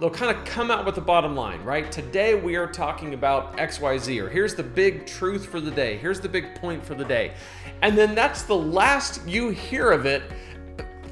they'll kind of come out with the bottom line, right? Today we are talking about XYZ, or here's the big truth for the day, here's the big point for the day. And then that's the last you hear of it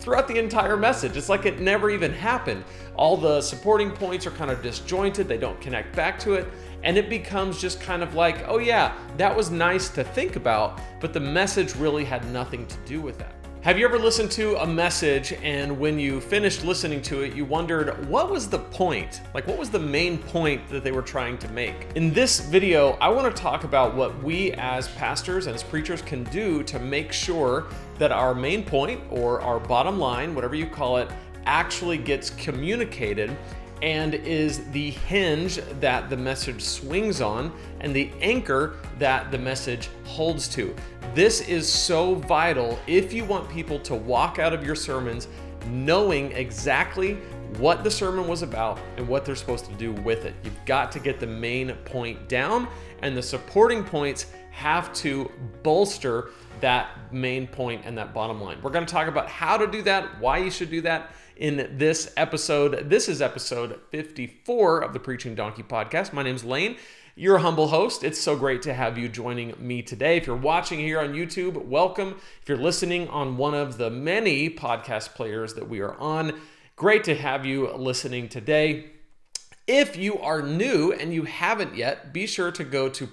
throughout the entire message. It's like it never even happened. All the supporting points are kind of disjointed, they don't connect back to it, and it becomes just kind of like, oh yeah, that was nice to think about, but the message really had nothing to do with that. Have you ever listened to a message and when you finished listening to it, you wondered what was the point? Like, what was the main point that they were trying to make? In this video, I want to talk about what we as pastors and as preachers can do to make sure that our main point or our bottom line, whatever you call it, actually gets communicated and is the hinge that the message swings on and the anchor that the message holds to. This is so vital if you want people to walk out of your sermons knowing exactly what the sermon was about and what they're supposed to do with it. You've got to get the main point down, and the supporting points have to bolster that main point and that bottom line. We're going to talk about how to do that, why you should do that in this episode. This is episode 54 of the Preaching Donkey podcast. My name's Lane. Your humble host. It's so great to have you joining me today. If you're watching here on YouTube, welcome. If you're listening on one of the many podcast players that we are on, great to have you listening today. If you are new and you haven't yet, be sure to go to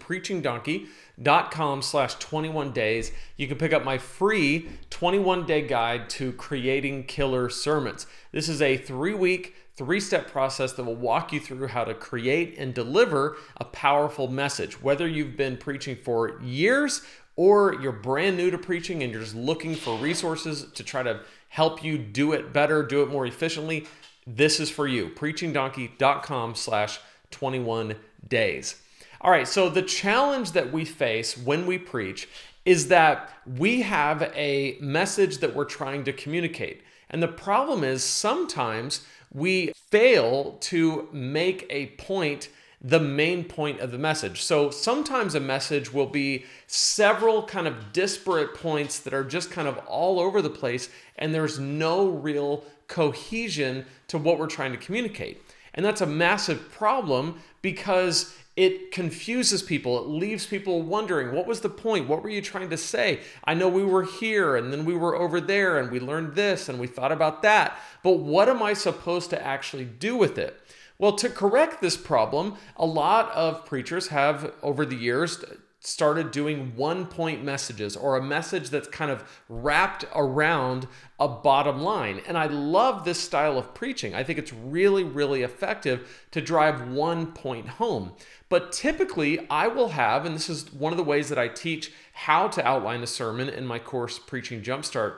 preachingdonkey.com slash 21 days. You can pick up my free 21 day guide to creating killer sermons. This is a three week, three step process that will walk you through how to create and deliver a powerful message. Whether you've been preaching for years or you're brand new to preaching and you're just looking for resources to try to help you do it better, do it more efficiently, this is for you. Preachingdonkey.com slash 21 days. All right, so the challenge that we face when we preach is that we have a message that we're trying to communicate. And the problem is sometimes we fail to make a point the main point of the message. So sometimes a message will be several kind of disparate points that are just kind of all over the place, and there's no real cohesion to what we're trying to communicate. And that's a massive problem because it confuses people. It leaves people wondering what was the point? What were you trying to say? I know we were here and then we were over there and we learned this and we thought about that, but what am I supposed to actually do with it? Well, to correct this problem, a lot of preachers have over the years started doing one point messages or a message that's kind of wrapped around a bottom line. And I love this style of preaching. I think it's really, really effective to drive one point home. But typically, I will have, and this is one of the ways that I teach how to outline a sermon in my course, Preaching Jumpstart,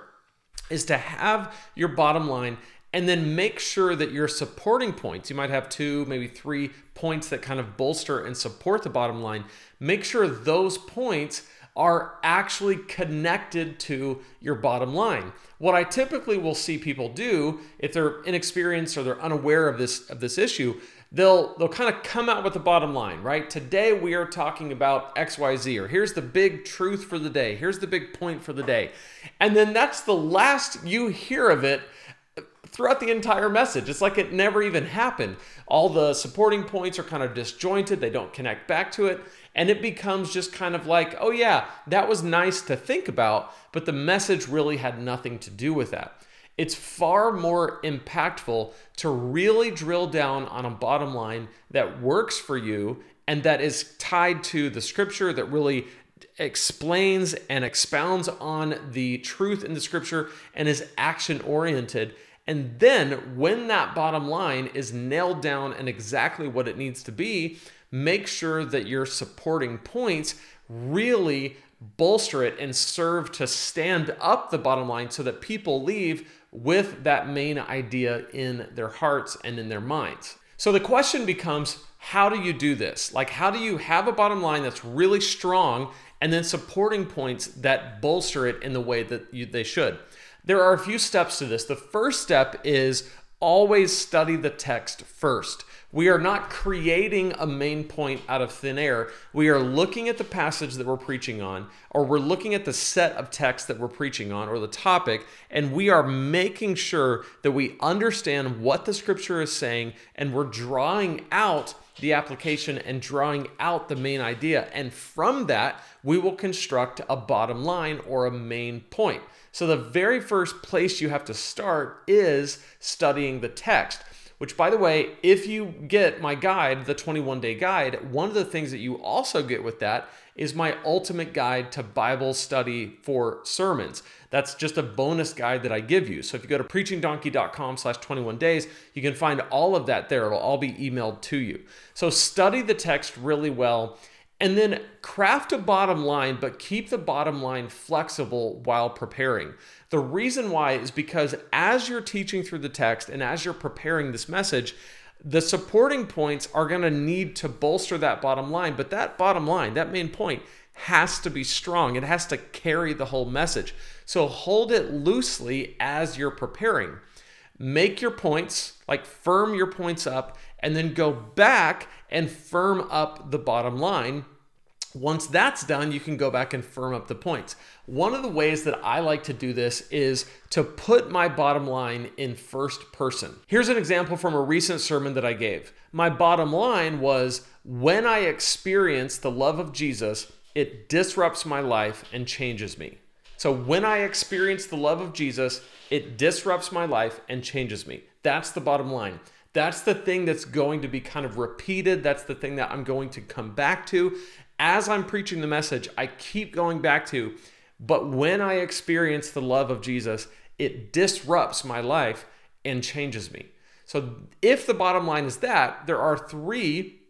is to have your bottom line and then make sure that your supporting points, you might have two, maybe three points that kind of bolster and support the bottom line. Make sure those points are actually connected to your bottom line. What I typically will see people do if they're inexperienced or they're unaware of this of this issue, they'll they'll kind of come out with the bottom line, right? Today we are talking about XYZ or here's the big truth for the day. Here's the big point for the day. And then that's the last you hear of it throughout the entire message. It's like it never even happened. All the supporting points are kind of disjointed, they don't connect back to it. And it becomes just kind of like, oh, yeah, that was nice to think about, but the message really had nothing to do with that. It's far more impactful to really drill down on a bottom line that works for you and that is tied to the scripture that really explains and expounds on the truth in the scripture and is action oriented and then, when that bottom line is nailed down and exactly what it needs to be, make sure that your supporting points really bolster it and serve to stand up the bottom line so that people leave with that main idea in their hearts and in their minds. So the question becomes how do you do this? Like, how do you have a bottom line that's really strong and then supporting points that bolster it in the way that you, they should? There are a few steps to this. The first step is always study the text first. We are not creating a main point out of thin air. We are looking at the passage that we're preaching on, or we're looking at the set of text that we're preaching on, or the topic, and we are making sure that we understand what the scripture is saying, and we're drawing out the application and drawing out the main idea. And from that, we will construct a bottom line or a main point. So, the very first place you have to start is studying the text. Which, by the way, if you get my guide, the 21 day guide, one of the things that you also get with that is my ultimate guide to Bible study for sermons. That's just a bonus guide that I give you. So if you go to preachingdonkey.com slash 21 days, you can find all of that there. It'll all be emailed to you. So study the text really well and then craft a bottom line, but keep the bottom line flexible while preparing. The reason why is because as you're teaching through the text and as you're preparing this message, the supporting points are going to need to bolster that bottom line, but that bottom line, that main point, has to be strong. It has to carry the whole message. So hold it loosely as you're preparing. Make your points, like firm your points up, and then go back and firm up the bottom line once that's done, you can go back and firm up the points. One of the ways that I like to do this is to put my bottom line in first person. Here's an example from a recent sermon that I gave. My bottom line was when I experience the love of Jesus, it disrupts my life and changes me. So when I experience the love of Jesus, it disrupts my life and changes me. That's the bottom line. That's the thing that's going to be kind of repeated. That's the thing that I'm going to come back to as I'm preaching the message, I keep going back to, but when I experience the love of Jesus, it disrupts my life and changes me. So, if the bottom line is that, there are three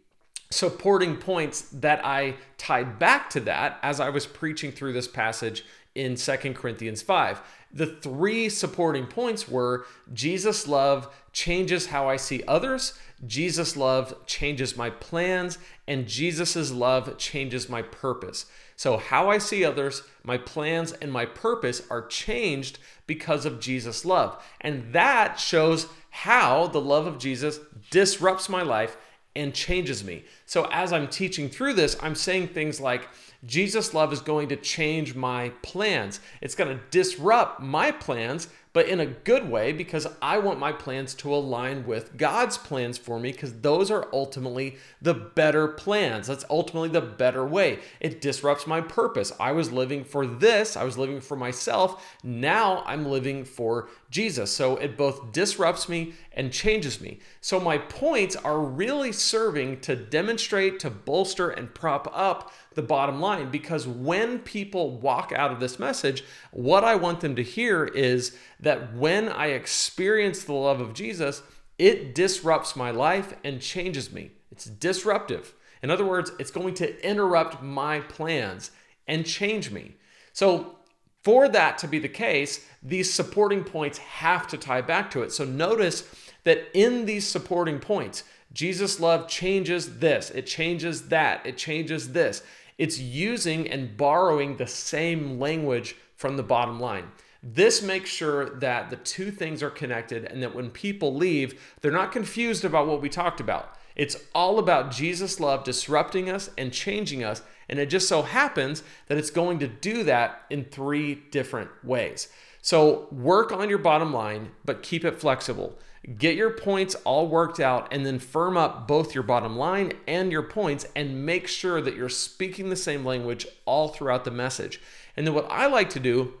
supporting points that I tied back to that as I was preaching through this passage in Second Corinthians 5. The three supporting points were Jesus' love changes how I see others, Jesus' love changes my plans, and Jesus' love changes my purpose. So, how I see others, my plans, and my purpose are changed because of Jesus' love. And that shows how the love of Jesus disrupts my life and changes me. So, as I'm teaching through this, I'm saying things like, Jesus' love is going to change my plans. It's going to disrupt my plans but in a good way because I want my plans to align with God's plans for me because those are ultimately the better plans. That's ultimately the better way. It disrupts my purpose. I was living for this, I was living for myself. Now I'm living for Jesus. So it both disrupts me and changes me. So my points are really serving to demonstrate, to bolster, and prop up the bottom line because when people walk out of this message, what I want them to hear is that when I experience the love of Jesus, it disrupts my life and changes me. It's disruptive. In other words, it's going to interrupt my plans and change me. So, for that to be the case, these supporting points have to tie back to it. So, notice that in these supporting points, Jesus' love changes this, it changes that, it changes this. It's using and borrowing the same language from the bottom line. This makes sure that the two things are connected and that when people leave, they're not confused about what we talked about. It's all about Jesus' love disrupting us and changing us. And it just so happens that it's going to do that in three different ways. So work on your bottom line, but keep it flexible. Get your points all worked out and then firm up both your bottom line and your points and make sure that you're speaking the same language all throughout the message. And then what I like to do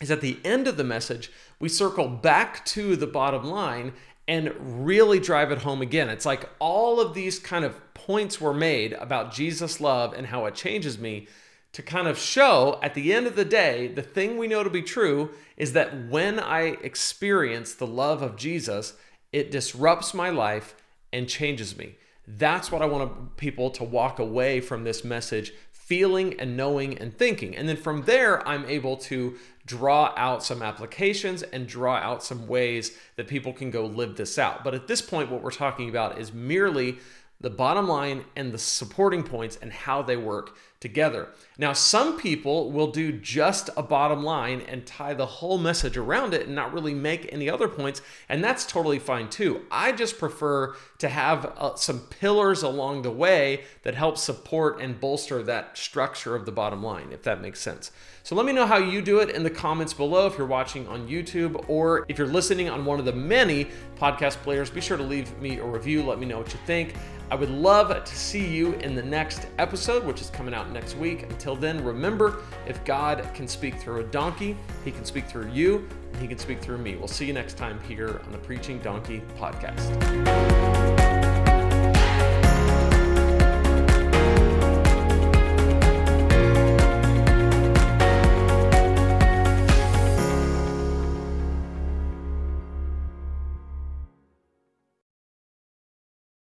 is at the end of the message, we circle back to the bottom line and really drive it home again. It's like all of these kind of points were made about Jesus' love and how it changes me to kind of show at the end of the day, the thing we know to be true is that when I experience the love of Jesus, it disrupts my life and changes me. That's what I want people to walk away from this message feeling and knowing and thinking. And then from there, I'm able to draw out some applications and draw out some ways that people can go live this out. But at this point, what we're talking about is merely the bottom line and the supporting points and how they work together. Now, some people will do just a bottom line and tie the whole message around it and not really make any other points, and that's totally fine too. I just prefer to have uh, some pillars along the way that help support and bolster that structure of the bottom line, if that makes sense. So let me know how you do it in the comments below if you're watching on YouTube or if you're listening on one of the many podcast players. Be sure to leave me a review. Let me know what you think. I would love to see you in the next episode, which is coming out next week. Until then, remember if God can speak through a donkey, he can speak through you, and he can speak through me. We'll see you next time here on the Preaching Donkey podcast.